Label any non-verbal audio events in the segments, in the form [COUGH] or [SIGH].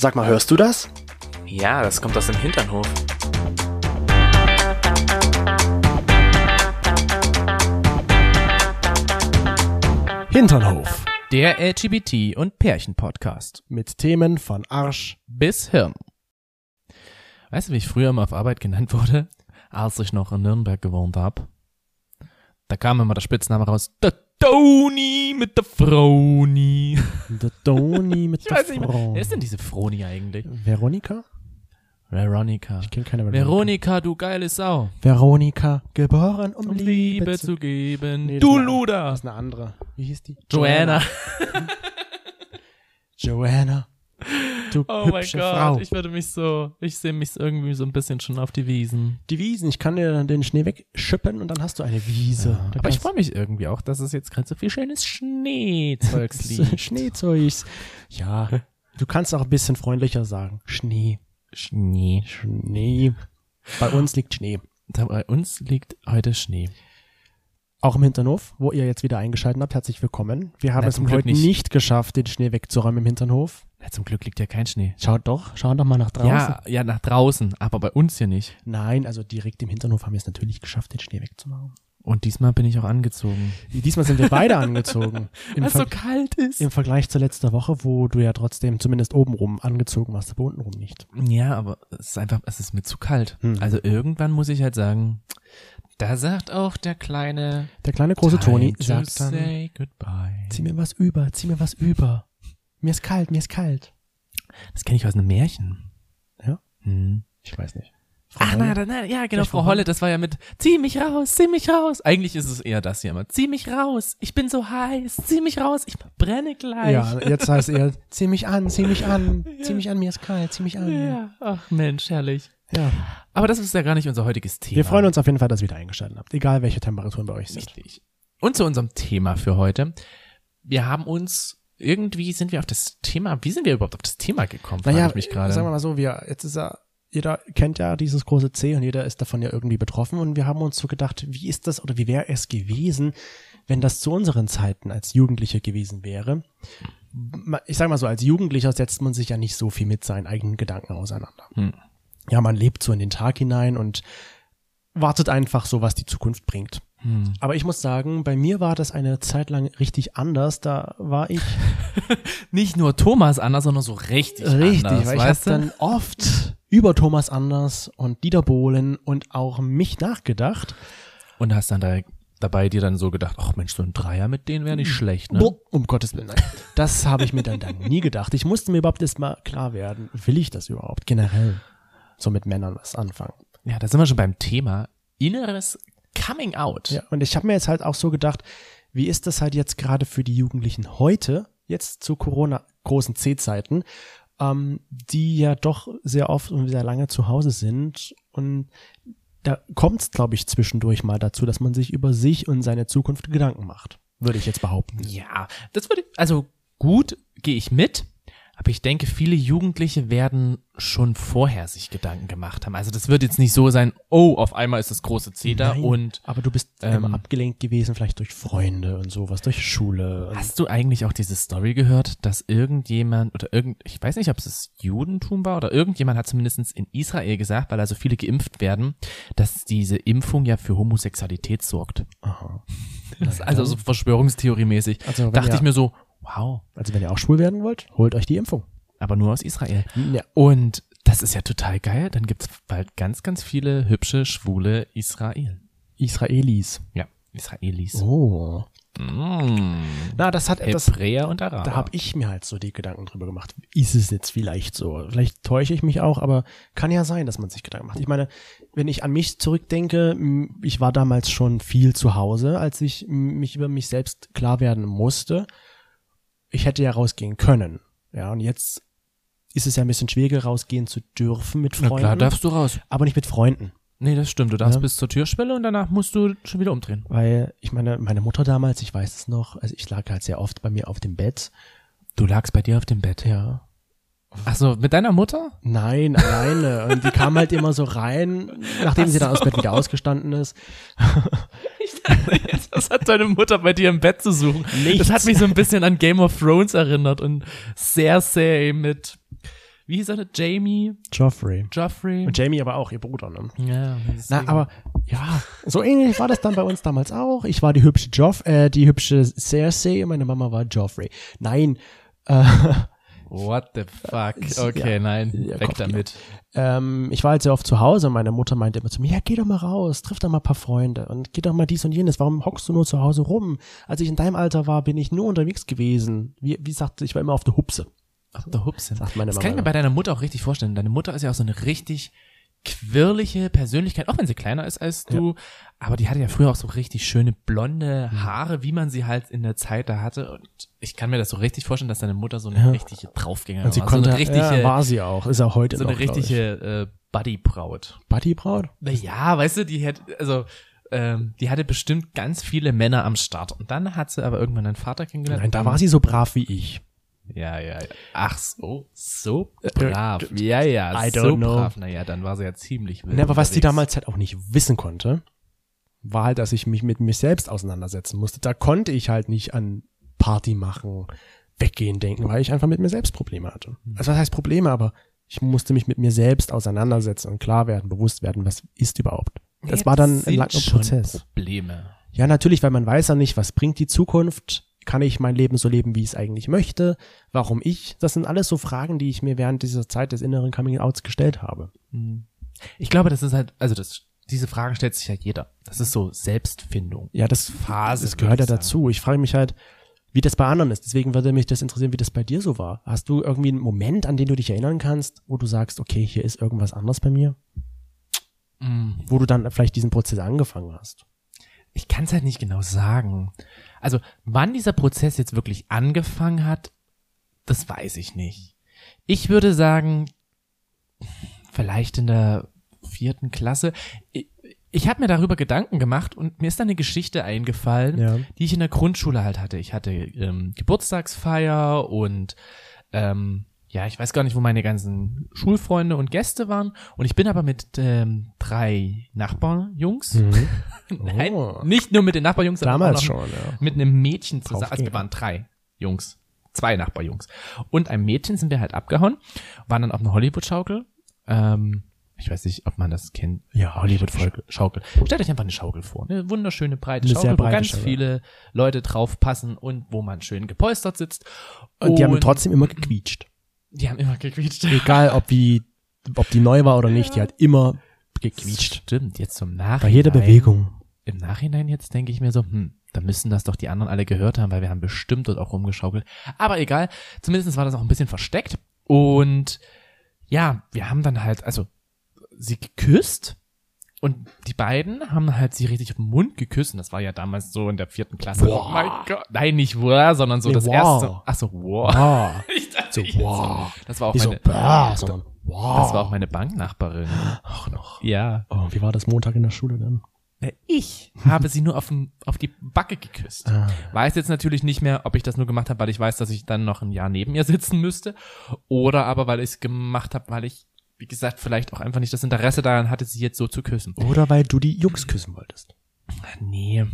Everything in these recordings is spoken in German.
Sag mal, hörst du das? Ja, das kommt aus dem Hinternhof. Hinternhof. Der LGBT- und Pärchen-Podcast. Mit Themen von Arsch. Bis Hirn. Weißt du, wie ich früher immer auf Arbeit genannt wurde, als ich noch in Nürnberg gewohnt hab? Da kam immer der Spitzname raus, der Toni mit der Froni. [LAUGHS] Der Toni mit Ich der Frau. wer ist denn diese Froni eigentlich? Veronika? Veronika. Ich kenne keine Veronika. Veronika, du geile Sau. Veronika, geboren um, Um Liebe, Liebe zu... geben. Nee, das du eine- Luder. Das ist eine andere. Wie hieß die? Joanna. Joanna. [LAUGHS] Du Oh mein hübsche Gott, Frau. ich würde mich so, ich sehe mich irgendwie so ein bisschen schon auf die Wiesen. Die Wiesen, ich kann dir den Schnee wegschippen und dann hast du eine Wiese. Da Aber ich freue mich irgendwie auch, dass es jetzt gerade so viel schönes Schneezeugs [LAUGHS] liegt. Schneezeugs. Ja, du kannst auch ein bisschen freundlicher sagen. Schnee. Schnee. Schnee. Bei uns liegt Schnee. Da bei uns liegt heute Schnee. Auch im Hinternhof, wo ihr jetzt wieder eingeschaltet habt, herzlich willkommen. Wir haben Na, es zum Glück heute nicht. nicht. geschafft, den Schnee wegzuräumen im Hinternhof. Ja, zum Glück liegt ja kein Schnee. Schaut doch, schaut doch mal nach draußen. Ja, ja, nach draußen, aber bei uns hier nicht. Nein, also direkt im Hinternhof haben wir es natürlich geschafft, den Schnee wegzumachen. Und diesmal bin ich auch angezogen. Diesmal sind wir beide angezogen. [LAUGHS] Weil es so kalt ist. Im Vergleich zur letzten Woche, wo du ja trotzdem zumindest obenrum angezogen warst, aber untenrum nicht. Ja, aber es ist einfach, es ist mir zu kalt. Hm. Also irgendwann muss ich halt sagen, da sagt auch der kleine Der kleine große Toni sagt dann, say goodbye. zieh mir was über, zieh mir was über. Mir ist kalt, mir ist kalt. Das kenne ich aus einem Märchen. Ja? Hm. Ich weiß nicht. Frau Ach, na, na, ja, genau, Frau Frau Holle, das war ja mit, zieh mich raus, zieh mich raus. Eigentlich ist es eher das hier immer, zieh mich raus, ich bin so heiß, zieh mich raus, ich brenne gleich. Ja, jetzt heißt [LAUGHS] er, zieh mich an, zieh mich an, zieh mich an, mir ist kalt, zieh mich an. Ja, ach Mensch, herrlich. Ja. Aber das ist ja gar nicht unser heutiges Thema. Wir freuen uns auf jeden Fall, dass ihr wieder eingeschaltet habt, egal welche Temperaturen bei euch sind. Richtig. Und zu unserem Thema für heute. Wir haben uns, irgendwie sind wir auf das Thema, wie sind wir überhaupt auf das Thema gekommen, frage Naja, ich mich gerade. sagen wir mal so, wir, jetzt ist ja, jeder kennt ja dieses große C und jeder ist davon ja irgendwie betroffen und wir haben uns so gedacht, wie ist das oder wie wäre es gewesen, wenn das zu unseren Zeiten als Jugendliche gewesen wäre? Ich sag mal so, als Jugendlicher setzt man sich ja nicht so viel mit seinen eigenen Gedanken auseinander. Hm. Ja, man lebt so in den Tag hinein und wartet einfach so, was die Zukunft bringt. Hm. Aber ich muss sagen, bei mir war das eine Zeit lang richtig anders. Da war ich [LAUGHS] Nicht nur Thomas anders, sondern so richtig, richtig, anders, weil ich habe dann oft über Thomas Anders und Dieter Bohlen und auch mich nachgedacht. Und hast dann da, dabei dir dann so gedacht, ach Mensch, so ein Dreier mit denen wäre nicht schlecht, ne? Boah, um Gottes Willen, nein. Das habe ich mir dann, dann nie gedacht. Ich musste mir überhaupt erst mal klar werden, will ich das überhaupt generell so mit Männern was anfangen? Ja, da sind wir schon beim Thema inneres Coming Out. Ja, und ich habe mir jetzt halt auch so gedacht, wie ist das halt jetzt gerade für die Jugendlichen heute, jetzt zu Corona großen C-Zeiten, ähm, die ja doch sehr oft und sehr lange zu Hause sind und da kommt es, glaube ich, zwischendurch mal dazu, dass man sich über sich und seine Zukunft Gedanken macht, würde ich jetzt behaupten. Ja, das würde, also gut, gehe ich mit. Aber ich denke, viele Jugendliche werden schon vorher sich Gedanken gemacht haben. Also das wird jetzt nicht so sein, oh, auf einmal ist das große C da Nein, und aber du bist ähm, abgelenkt gewesen, vielleicht durch Freunde und sowas, durch Schule. Hast du eigentlich auch diese Story gehört, dass irgendjemand oder irgend, ich weiß nicht, ob es das Judentum war oder irgendjemand hat zumindest in Israel gesagt, weil also viele geimpft werden, dass diese Impfung ja für Homosexualität sorgt. Aha. [LAUGHS] Das ist Ja, also so Verschwörungstheoriemäßig. Also wenn Dachte ihr- ich mir so, wow, also wenn ihr auch schwul werden wollt, holt euch die Impfung. aber nur aus Israel. Ja. Und das ist ja total geil. Dann gibt's bald ganz, ganz viele hübsche, schwule Israel. Israelis. Ja, Israelis. Oh. Mm. Na, das hat etwas Hebräer und Araber. Da habe ich mir halt so die Gedanken drüber gemacht. Ist es jetzt vielleicht so? Vielleicht täusche ich mich auch, aber kann ja sein, dass man sich Gedanken macht. Ich meine, wenn ich an mich zurückdenke, ich war damals schon viel zu Hause, als ich mich über mich selbst klar werden musste. Ich hätte ja rausgehen können. Ja, und jetzt ist es ja ein bisschen schwieriger, rausgehen zu dürfen mit Na Freunden. klar, darfst du raus. aber nicht mit Freunden. Nee, das stimmt. Du darfst Ja. bis zur Türschwelle und danach musst du schon wieder umdrehen. Weil ich meine, meine Mutter damals, ich weiß es noch, also ich lag halt sehr oft bei mir auf dem Bett. Du lagst bei dir auf dem Bett. Ja. Ach so, mit deiner Mutter? Nein, alleine. Und die kam halt immer so rein, nachdem sie dann aus dem Bett wieder ausgestanden ist. [LAUGHS] Was hat deine Mutter bei dir im Bett zu suchen? Nichts. Das hat mich so ein bisschen an Game of Thrones erinnert und Cersei mit, wie hieß er? Jamie, Joffrey. Joffrey. Und Jamie aber auch, ihr Bruder, ne? ja, Na, aber ja, so ähnlich war das dann bei uns damals auch. Ich war die hübsche Joff, äh, die hübsche Cersei und meine Mama war Joffrey. Nein, äh, [LAUGHS] What the fuck? Ist- Okay, ja. nein, Ja, weg damit. ähm, ich war halt sehr oft zu Hause und meine Mutter meinte immer zu mir, ja, geh doch mal raus, triff doch mal ein paar Freunde und geh doch mal dies und jenes. Warum hockst du nur zu Hause rum? Als ich in deinem Alter war, bin ich nur unterwegs gewesen. Wie, wie sagte, ich war immer auf der Hupse, Ach, der Hupsen. sagt meine Das Mama. kann ich mir bei deiner Mutter auch richtig vorstellen. Deine Mutter ist ja auch so eine richtig quirlige Persönlichkeit, auch wenn sie kleiner ist als du. Aber die hatte ja früher auch so richtig schöne blonde Mhm. Haare, wie man sie halt in der Zeit da hatte. Und ich kann mir das so richtig vorstellen, dass deine Mutter so eine Ja. richtige Draufgänger und sie war. konnte, so eine richtige, ja, war sie auch, ist auch heute so noch, eine richtige äh, Buddybraut. Buddybraut? Naja, weißt du, die hat, also, ähm, die hatte bestimmt ganz viele Männer am Start. Und dann hat sie aber irgendwann einen Vater kennengelernt. Nein, da war sie so brav wie ich. Ja, ja, ja. Ach so, so brav. Ja, ja, I so don't know. brav. Naja, dann war sie ja ziemlich wild Ne, aber was die damals halt auch nicht wissen konnte, war halt, dass ich mich mit mir selbst auseinandersetzen musste. Da konnte ich halt nicht an Party machen, weggehen denken, weil ich einfach mit mir selbst Probleme hatte. Also was heißt Probleme, aber ich musste mich mit mir selbst auseinandersetzen und klar werden, bewusst werden, was ist überhaupt. Das Jetzt war dann ein langer Prozess. Probleme. Ja, natürlich, weil man weiß ja nicht, was bringt die Zukunft. Kann ich mein Leben so leben, wie ich es eigentlich möchte? Warum ich? Das sind alles so Fragen, die ich mir während dieser Zeit des inneren Coming-Outs gestellt habe. Ich glaube, das ist halt, also das, diese Frage stellt sich ja jeder. Das ist so Selbstfindung. Ja, das, Phase, das gehört ja dazu. Ich frage mich halt, wie das bei anderen ist. Deswegen würde mich das interessieren, wie das bei dir so war. Hast du irgendwie einen Moment, an den du dich erinnern kannst, wo du sagst, okay, hier ist irgendwas anders bei mir? Mm. Wo du dann vielleicht diesen Prozess angefangen hast? Ich kann es halt nicht genau sagen. Also, wann dieser Prozess jetzt wirklich angefangen hat, das weiß ich nicht. Ich würde sagen, vielleicht in der vierten Klasse. Ich, ich habe mir darüber Gedanken gemacht und mir ist da eine Geschichte eingefallen, Ja. die ich in der Grundschule halt hatte. Ich hatte ähm, Geburtstagsfeier und ähm, ja, ich weiß gar nicht, wo meine ganzen Schulfreunde und Gäste waren. Und ich bin aber mit ähm, drei Nachbarjungs, [LAUGHS] nein, Oh. nicht nur mit den Nachbarjungs, sondern Damals noch schon, ja. mit einem Mädchen zusammen. Drauf Also wir waren drei Jungs, zwei Nachbarjungs. Und einem Mädchen sind wir halt abgehauen, waren dann auf einer Hollywood-Schaukel. Ähm, ich weiß nicht, ob man das kennt. Ja, Hollywood-Schaukel. Stellt euch einfach eine Schaukel vor. Eine wunderschöne breite Eine Schaukel, sehr wo breite ganz Schaukel. viele Leute drauf passen und wo man schön gepolstert sitzt. Und die haben trotzdem immer gequietscht. Die haben immer gequietscht. Egal, ob die, ob die neu war oder nicht, die hat immer gequietscht. Stimmt, jetzt zum Nachhinein. Bei jeder Bewegung. Im Nachhinein jetzt denke ich mir so, hm, da müssen das doch die anderen alle gehört haben, weil wir haben bestimmt dort auch rumgeschaukelt. Aber egal, zumindest war das auch ein bisschen versteckt. Und ja, wir haben dann halt, also sie geküsst und die beiden haben halt sie richtig auf den Mund geküsst. Und das war ja damals so in der vierten Klasse. Wow. Oh mein Gott. Nein, nicht wow, sondern so Nee, das wow. erste. Ach so, wow. Wow. [LAUGHS] Ich So, wow. Das war auch Nicht so, meine, bah, sondern wow. das war auch meine Banknachbarin. Ach noch. Ja. Oh, wie war das Montag in der Schule dann? Äh, Ich habe sie nur auf, auf die Backe geküsst. Ah. Weiß jetzt natürlich nicht mehr, ob ich das nur gemacht habe, weil ich weiß, dass ich dann noch ein Jahr neben ihr sitzen müsste. Oder aber, weil ich es gemacht habe, weil ich, wie gesagt, vielleicht auch einfach nicht das Interesse daran hatte, sie jetzt so zu küssen. Oder weil du die Jungs küssen wolltest. Nee.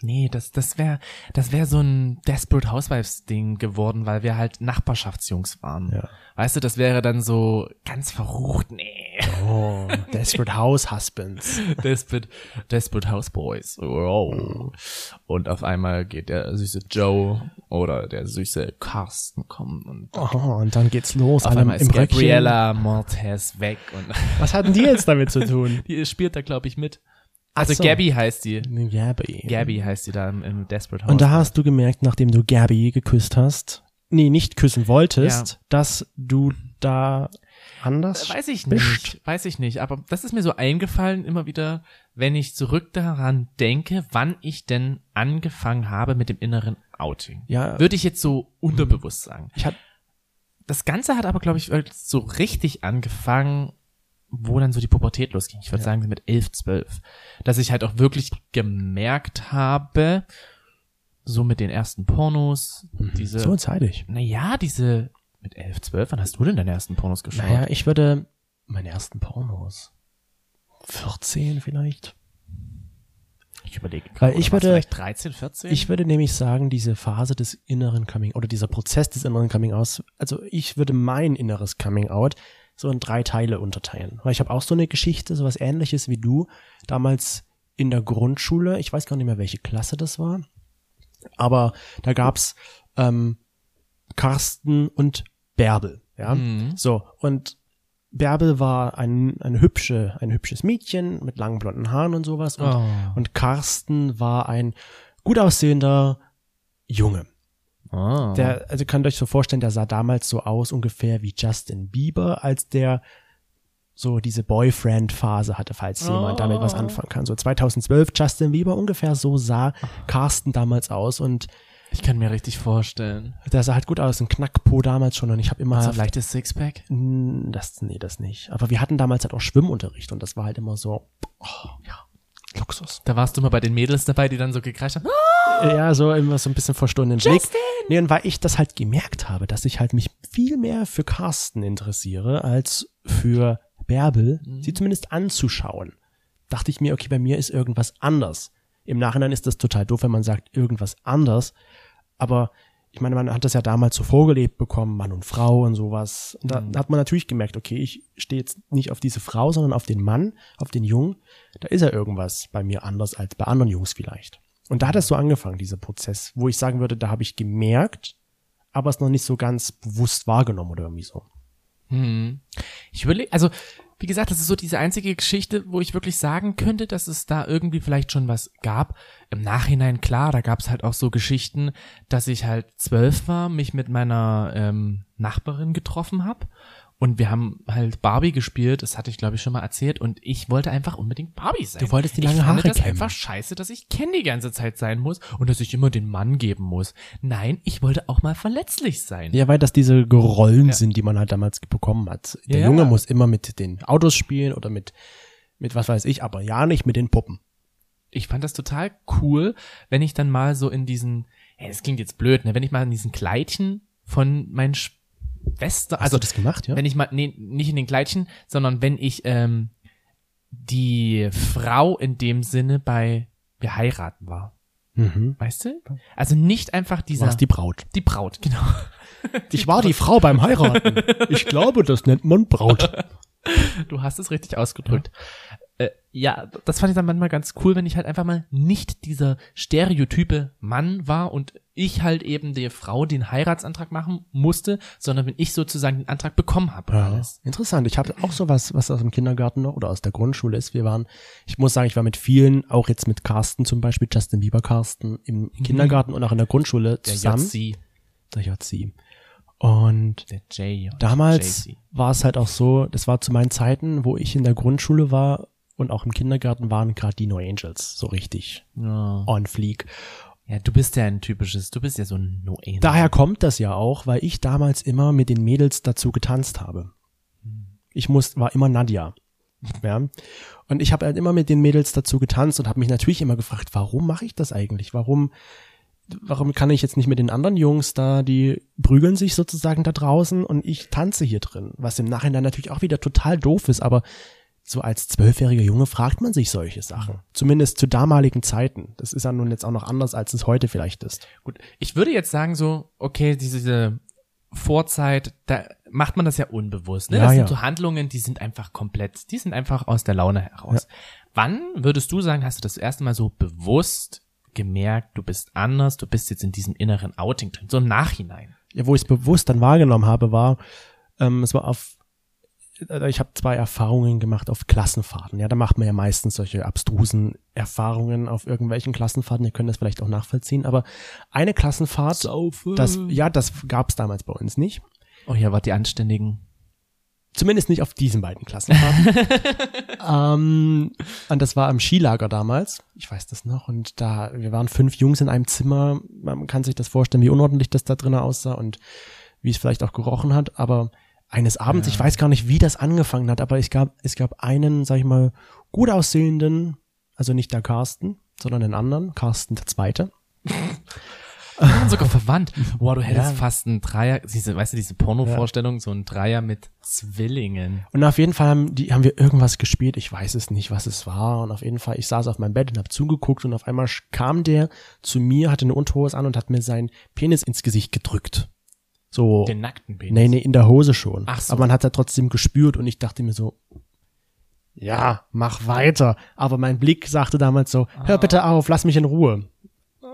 Nee, das, das wäre das wär so ein Desperate Housewives-Ding geworden, weil wir halt Nachbarschaftsjungs waren. Ja. Weißt du, das wäre dann so ganz verrucht. Nee. Oh, Desperate House Husbands. [LAUGHS] Desperate, Desperate Houseboys. Wow. Und auf einmal geht der süße Joe oder der süße Carsten kommen und Oh, und dann geht's los. auf einmal ist. Gabriella Montez weg und Was hatten die jetzt damit zu tun? [LAUGHS] die spielt da, glaube ich, mit. Also so. Gabby heißt die. Gabby. Gabby heißt die da im, im Desperate House. Und da hast du gemerkt, nachdem du Gabby geküsst hast, nee, nicht küssen wolltest, Ja. dass du da anders Weiß ich bist. nicht, weiß ich nicht, aber das ist mir so eingefallen immer wieder, wenn ich zurück daran denke, wann ich denn angefangen habe mit dem inneren Outing. Ja. Würde ich jetzt so unterbewusst sagen. Ich hab, Das Ganze hat aber, glaube ich, so richtig angefangen, wo dann so die Pubertät losging. Ich würde sagen, mit elf, zwölf. Dass ich halt auch wirklich gemerkt habe, so mit den ersten Pornos, diese, so zeitig. naja, diese, mit elf, zwölf, wann hast du denn deine ersten Pornos geschaut? Naja, ich würde meine ersten Pornos. 14 vielleicht. Ich überlege Weil ich würde- vielleicht 13, 14? Ich würde nämlich sagen, diese Phase des inneren Coming oder dieser Prozess des inneren Coming Outs, also ich würde mein inneres Coming Out so in drei Teile unterteilen. Weil ich habe auch so eine Geschichte, sowas ähnliches wie du, damals in der Grundschule, ich weiß gar nicht mehr, welche Klasse das war, aber da gab's ähm, Carsten und Bärbel, ja. Mhm. So, und Bärbel war ein, ein hübsche, ein hübsches Mädchen mit langen blonden Haaren und sowas. Und, Oh. und Carsten war ein gut aussehender Junge. Oh. Der, also könnt euch so vorstellen, der sah damals so aus ungefähr wie Justin Bieber, als der so diese Boyfriend-Phase hatte, falls jemand damit was anfangen kann. So 2012 Justin Bieber, ungefähr so sah Carsten damals aus und ich kann mir richtig vorstellen. der sah halt gut aus, ein Knackpo damals schon und ich habe immer So ein leichtes Sixpack. Das, nee, das nicht. Aber wir hatten damals halt auch Schwimmunterricht und das war halt immer so, oh, ja, Luxus. Da warst du mal bei den Mädels dabei, die dann so gekreischt haben. Ja, so immer so ein bisschen verstohlenen Blick. Nee, und weil ich das halt gemerkt habe, dass ich halt mich viel mehr für Carsten interessiere als für Bärbel, sie zumindest anzuschauen, dachte ich mir, okay, bei mir ist irgendwas anders. Im Nachhinein ist das total doof, wenn man sagt, irgendwas anders. Aber ich meine, man hat das ja damals so vorgelebt bekommen, Mann und Frau und sowas. Und da, da hat man natürlich gemerkt, okay, ich stehe jetzt nicht auf diese Frau, sondern auf den Mann, auf den Jungen. Da ist ja irgendwas bei mir anders als bei anderen Jungs vielleicht. Und da hat es so angefangen, dieser Prozess, wo ich sagen würde, da habe ich gemerkt, aber es noch nicht so ganz bewusst wahrgenommen oder irgendwie so. Hm. Ich überlege, also wie gesagt, das ist so diese einzige Geschichte, wo ich wirklich sagen könnte, dass es da irgendwie vielleicht schon was gab. Im Nachhinein, klar, da gab es halt auch so Geschichten, dass ich halt zwölf war, mich mit meiner ähm, Nachbarin getroffen habe und wir haben halt Barbie gespielt, das hatte ich glaube ich schon mal erzählt und ich wollte einfach unbedingt Barbie sein. Du wolltest die ich lange fand Haare das kämmen. einfach scheiße, dass ich Ken die ganze Zeit sein muss und dass ich immer den Mann geben muss. Nein, ich wollte auch mal verletzlich sein. Ja, weil das diese Rollen sind, die man halt damals bekommen hat. Der Ja. Junge muss immer mit den Autos spielen oder mit, mit was weiß ich, aber ja nicht mit den Puppen. ich fand das total cool, wenn ich dann mal so in diesen, ja, das klingt jetzt blöd, ne, wenn ich mal in diesen Kleidchen von meinen Schwester, Hast also du das gemacht, ja? wenn ich mal, nee, nicht in den Kleidchen, sondern wenn ich ähm, die Frau in dem Sinne bei wir heiraten war, mhm. weißt du? Also nicht einfach Du dieser warst die Braut. die Braut, genau. [LAUGHS] Ich war die Frau beim Heiraten. Ich glaube, das nennt man Braut. Du hast es richtig ausgedrückt. Ja. Äh, ja, das fand ich dann manchmal ganz cool, wenn ich halt einfach mal nicht dieser stereotype Mann war und ich halt eben der Frau den Heiratsantrag machen musste, sondern wenn ich sozusagen den Antrag bekommen habe. Ja, interessant. Ich habe auch sowas, was aus dem Kindergarten noch oder aus der Grundschule ist. Wir waren, ich muss sagen, ich war mit vielen, auch jetzt mit Carsten zum Beispiel, Justin Bieber Carsten, im Kindergarten und auch in der Grundschule Der zusammen. JC, Der JC. Und der damals war es halt auch so, das war zu meinen Zeiten, wo ich in der Grundschule war und auch im Kindergarten waren gerade die No Angels so richtig Ja. on fleek. ja, du bist ja ein typisches, du bist ja so ein no -Angel. Daher kommt das ja auch, weil ich damals immer mit den Mädels dazu getanzt habe. Ich muss, war immer Nadja. Ja. Und ich habe halt immer mit den Mädels dazu getanzt und habe mich natürlich immer gefragt, warum mache ich das eigentlich? Warum, warum kann ich jetzt nicht mit den anderen Jungs da, die prügeln sich sozusagen da draußen und ich tanze hier drin? Was im Nachhinein natürlich auch wieder total doof ist, aber so als zwölfjähriger Junge fragt man sich solche Sachen. Zumindest zu damaligen Zeiten. Das ist ja nun jetzt auch noch anders, als es heute vielleicht ist. Gut, ich würde jetzt sagen so, okay, diese, diese Vorzeit, da macht man das ja unbewusst. Ne? Ja, das sind ja. so Handlungen, die sind einfach komplett, die sind einfach aus der Laune heraus. Wann würdest du sagen, hast du das erste Mal so bewusst gemerkt, du bist anders, du bist jetzt in diesem inneren Outing drin, so im Nachhinein? ja, wo ich es bewusst dann wahrgenommen habe, war, ähm, es war auf, ich habe zwei Erfahrungen gemacht auf Klassenfahrten. Ja, da macht man ja meistens solche abstrusen Erfahrungen auf irgendwelchen Klassenfahrten. Ihr könnt das vielleicht auch nachvollziehen. Aber eine Klassenfahrt, das, ja, das gab es damals bei uns nicht. Oh ja, wart die Anständigen. Zumindest nicht auf diesen beiden Klassenfahrten. [LAUGHS] ähm, und das war am Skilager damals. Ich weiß das noch. Und da, wir waren fünf Jungs in einem Zimmer. Man kann sich das vorstellen, wie unordentlich das da drinnen aussah und wie es vielleicht auch gerochen hat. Aber eines Abends, ich weiß gar nicht, wie das angefangen hat, aber es gab, es gab einen, sag ich mal, gut aussehenden, also nicht der Carsten, sondern den anderen, Carsten der Zweite. [LAUGHS] Sogar verwandt. Boah, du hättest Ja. fast einen Dreier, diese, weißt du, diese Porno-Vorstellung, so ein Dreier mit Zwillingen. Und auf jeden Fall haben, die, haben wir irgendwas gespielt. Ich weiß es nicht, was es war. Und auf jeden Fall, ich saß auf meinem Bett und habe zugeguckt und auf einmal kam der zu mir, hatte eine Unterhose an und hat mir seinen Penis ins Gesicht gedrückt. So. Den nackten Penis. Nee, nee, in der Hose schon. Ach so. Aber man hat da trotzdem gespürt und ich dachte mir so, ja, mach weiter. Aber mein Blick sagte damals so, hör Ah. bitte auf, lass mich in Ruhe. Oh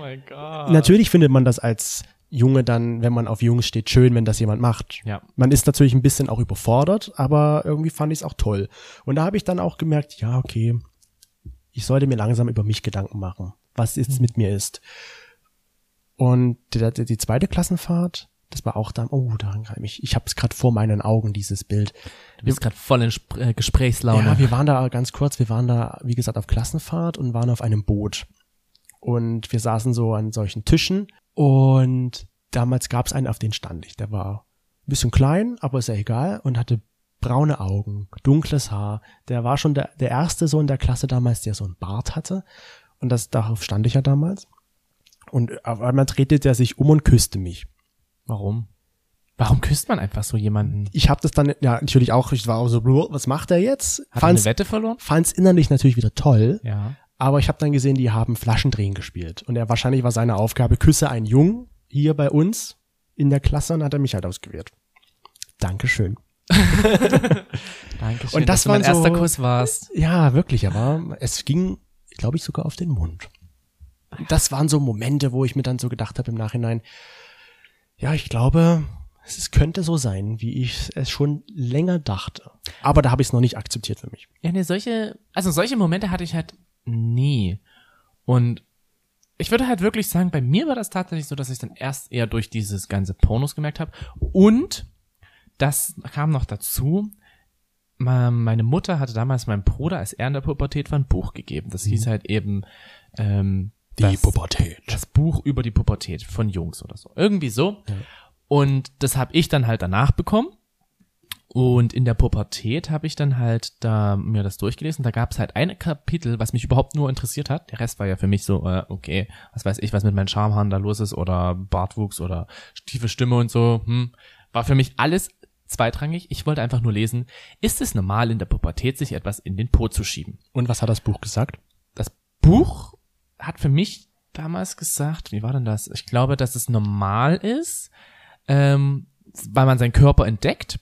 mein Gott. Natürlich findet man das als Junge dann, wenn man auf Jungs steht, schön, wenn das jemand macht. Ja. Man ist natürlich ein bisschen auch überfordert, aber irgendwie fand ich es auch toll. Und da habe ich dann auch gemerkt, ja, okay, ich sollte mir langsam über mich Gedanken machen, was jetzt mit mir ist. Und die, die zweite Klassenfahrt, das war auch dann, oh, daran kann ich mich, ich habe es gerade vor meinen Augen, dieses Bild. Du bist gerade voll in Sp äh, Gesprächslaune. Ja, wir waren da ganz kurz, wir waren da, wie gesagt, auf Klassenfahrt und waren auf einem Boot. Und wir saßen so an solchen Tischen und damals gab es einen, auf den stand ich. Der war ein bisschen klein, aber ist ja egal und hatte braune Augen, dunkles Haar. Der war schon der, der erste so in der Klasse damals, der so einen Bart hatte. Und das, darauf stand ich ja damals. Und auf einmal drehte der sich um und küsste mich. Warum? Warum küsst man einfach so jemanden? Ich habe das dann, ja, natürlich auch, ich war auch so, "Bluh, was macht er jetzt? Hat er eine Fand's, Wette verloren? fand's innerlich natürlich wieder toll. Ja. Aber ich habe dann gesehen, die haben Flaschendrehen gespielt. Und er wahrscheinlich war seine Aufgabe, küsse einen Jungen hier bei uns in der Klasse und hat er mich halt ausgewählt. Dankeschön. [LAUGHS] Dankeschön, Und das du mein so- erster Kuss warst. Ja, wirklich, aber es ging, glaube ich, sogar auf den Mund. Und das waren so Momente, wo ich mir dann so gedacht habe im Nachhinein, ja, ich glaube, es könnte so sein, wie ich es schon länger dachte. Aber da habe ich es noch nicht akzeptiert für mich. Ja, nee, solche, also solche Momente hatte ich halt nie. Und ich würde halt wirklich sagen, bei mir war das tatsächlich so, dass ich dann erst eher durch dieses ganze Pornos gemerkt habe. Und das kam noch dazu. Meine Mutter hatte damals meinem Bruder, als er in der Pubertät war, ein Buch gegeben. Das hieß halt eben ähm, das, Pubertät. das Buch über die Pubertät von Jungs oder so. Irgendwie so. Und das habe ich dann halt danach bekommen. Und in der Pubertät habe ich dann halt da mir das durchgelesen. Da gab es halt ein Kapitel, was mich überhaupt nur interessiert hat. Der Rest war ja für mich so, äh, okay, was weiß ich, was mit meinen Schamhaaren da los ist oder Bartwuchs oder tiefe Stimme und so. Hm. War für mich alles zweitrangig. Ich wollte einfach nur lesen, ist es normal in der Pubertät, sich etwas in den Po zu schieben? Und was hat das Buch gesagt? das Buch hat für mich damals gesagt, wie war denn das? Ich glaube, dass es normal ist, ähm, weil man seinen Körper entdeckt.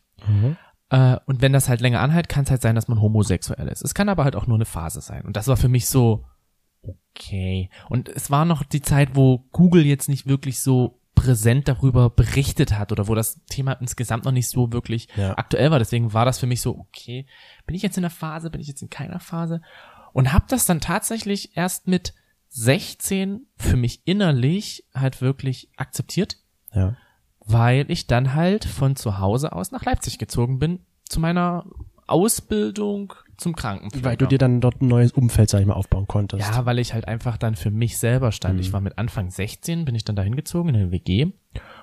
Äh, und wenn das halt länger anhält, kann es halt sein, dass man homosexuell ist. Es kann aber halt auch nur eine Phase sein. Und das war für mich so, okay. Und es war noch die Zeit, wo Google jetzt nicht wirklich so präsent darüber berichtet hat oder wo das Thema insgesamt noch nicht so wirklich Ja. aktuell war. Deswegen war das für mich so, okay, bin ich jetzt in der Phase, bin ich jetzt in keiner Phase? Und habe das dann tatsächlich erst mit 16 für mich innerlich halt wirklich akzeptiert, Ja. weil ich dann halt von zu Hause aus nach Leipzig gezogen bin zu meiner Ausbildung zum Krankenpfleger. Weil du dir dann dort ein neues Umfeld, sag ich mal, aufbauen konntest. Ja, weil ich halt einfach dann für mich selber stand. Mhm. Ich war mit Anfang 16, bin ich dann dahin gezogen in eine WG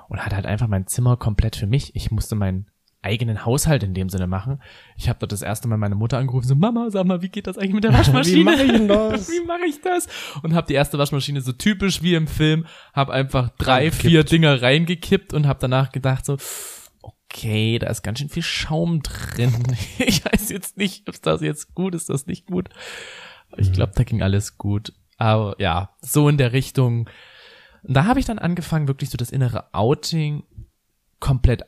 und hatte halt einfach mein Zimmer komplett für mich. Ich musste meinen eigenen Haushalt in dem Sinne machen. Ich habe dort das erste Mal meine Mutter angerufen, so Mama, sag mal, wie geht das eigentlich mit der [LAUGHS] Waschmaschine? Wie mache ich [LAUGHS] das? wie mache ich das? Und habe die erste Waschmaschine so typisch wie im Film, habe einfach drei, Reingekippt. vier Dinger reingekippt und habe danach gedacht so, okay, da ist ganz schön viel Schaum drin. [LAUGHS] Ich weiß jetzt nicht, ob das jetzt gut ist, das nicht gut. Ich glaube, da ging alles gut. Aber ja, so in der Richtung. Und da habe ich dann angefangen, wirklich so das innere Outing komplett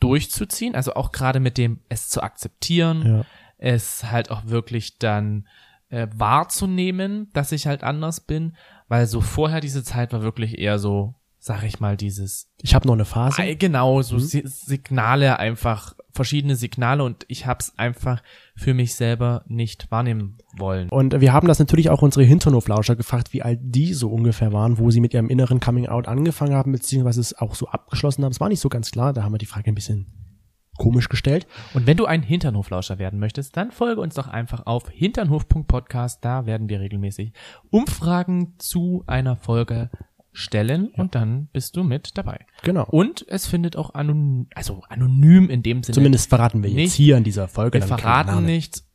durchzuziehen. Also auch gerade mit dem, es zu akzeptieren, Ja. es halt auch wirklich dann äh, wahrzunehmen, dass ich halt anders bin. Weil so vorher diese Zeit war wirklich eher so, sag ich mal, dieses Ich habe noch eine Phase. Genau, so Si- Signale einfach, verschiedene Signale und ich hab's einfach für mich selber nicht wahrnehmen wollen. Und wir haben das natürlich auch unsere Hinternhoflauscher gefragt, wie alt die so ungefähr waren, wo sie mit ihrem inneren Coming Out angefangen haben, beziehungsweise es auch so abgeschlossen haben. Es war nicht so ganz klar, da haben wir die Frage ein bisschen komisch gestellt. Und wenn du ein Hinternhoflauscher werden möchtest, dann folge uns doch einfach auf hinternhof.podcast. Da werden wir regelmäßig Umfragen zu einer Folge stellen und dann bist du mit dabei. Genau. Und es findet auch anonym, also anonym in dem Sinne. Zumindest verraten wir jetzt Nicht- hier in dieser Folge. wir verraten nichts.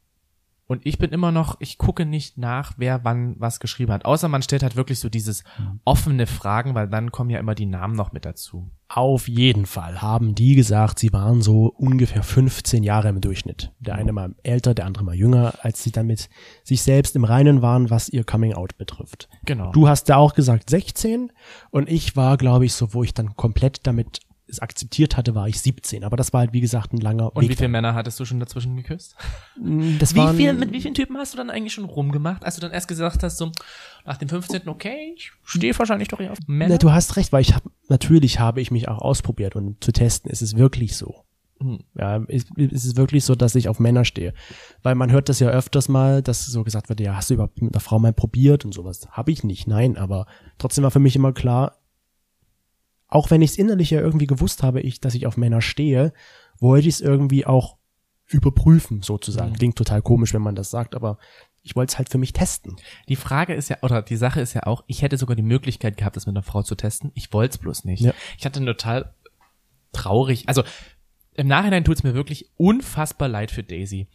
Und ich bin immer noch, ich gucke nicht nach, wer wann was geschrieben hat. Außer man stellt halt wirklich so dieses offene Fragen, weil dann kommen ja immer die Namen noch mit dazu. Auf jeden Fall haben die gesagt, sie waren so ungefähr 15 Jahre im Durchschnitt. Der eine mal älter, der andere mal jünger, als sie damit sich selbst im Reinen waren, was ihr Coming Out betrifft. Genau. Du hast ja auch gesagt 16 und ich war, glaube ich, so, wo ich dann komplett damit es akzeptiert hatte, war ich 17. Aber das war halt, wie gesagt, ein langer Und Weg. wie viele Männer hattest du schon dazwischen geküsst? Das Wie viel, mit wie vielen Typen hast du dann eigentlich schon rumgemacht? Als du dann erst gesagt hast, so nach dem 15. okay, ich stehe wahrscheinlich doch eher auf Männer. Na, du hast recht, weil ich habe natürlich habe ich mich auch ausprobiert und zu testen ist es wirklich so. Hm. Ja, ist, ist es wirklich so, dass ich auf Männer stehe, weil man hört das ja öfters mal, dass so gesagt wird, ja, hast du überhaupt mit einer Frau mal probiert und sowas? Habe ich nicht, nein, aber trotzdem war für mich immer klar, auch wenn ich es innerlich ja irgendwie gewusst habe, ich, dass ich auf Männer stehe, wollte ich es irgendwie auch überprüfen, sozusagen. Mhm. Klingt total komisch, wenn man das sagt, aber ich wollte es halt für mich testen. Die Frage ist ja, oder die Sache ist ja auch, ich hätte sogar die Möglichkeit gehabt, das mit einer Frau zu testen. Ich wollte es bloß nicht. Ja. Ich hatte total traurig, also im Nachhinein tut es mir wirklich unfassbar leid für Daisy.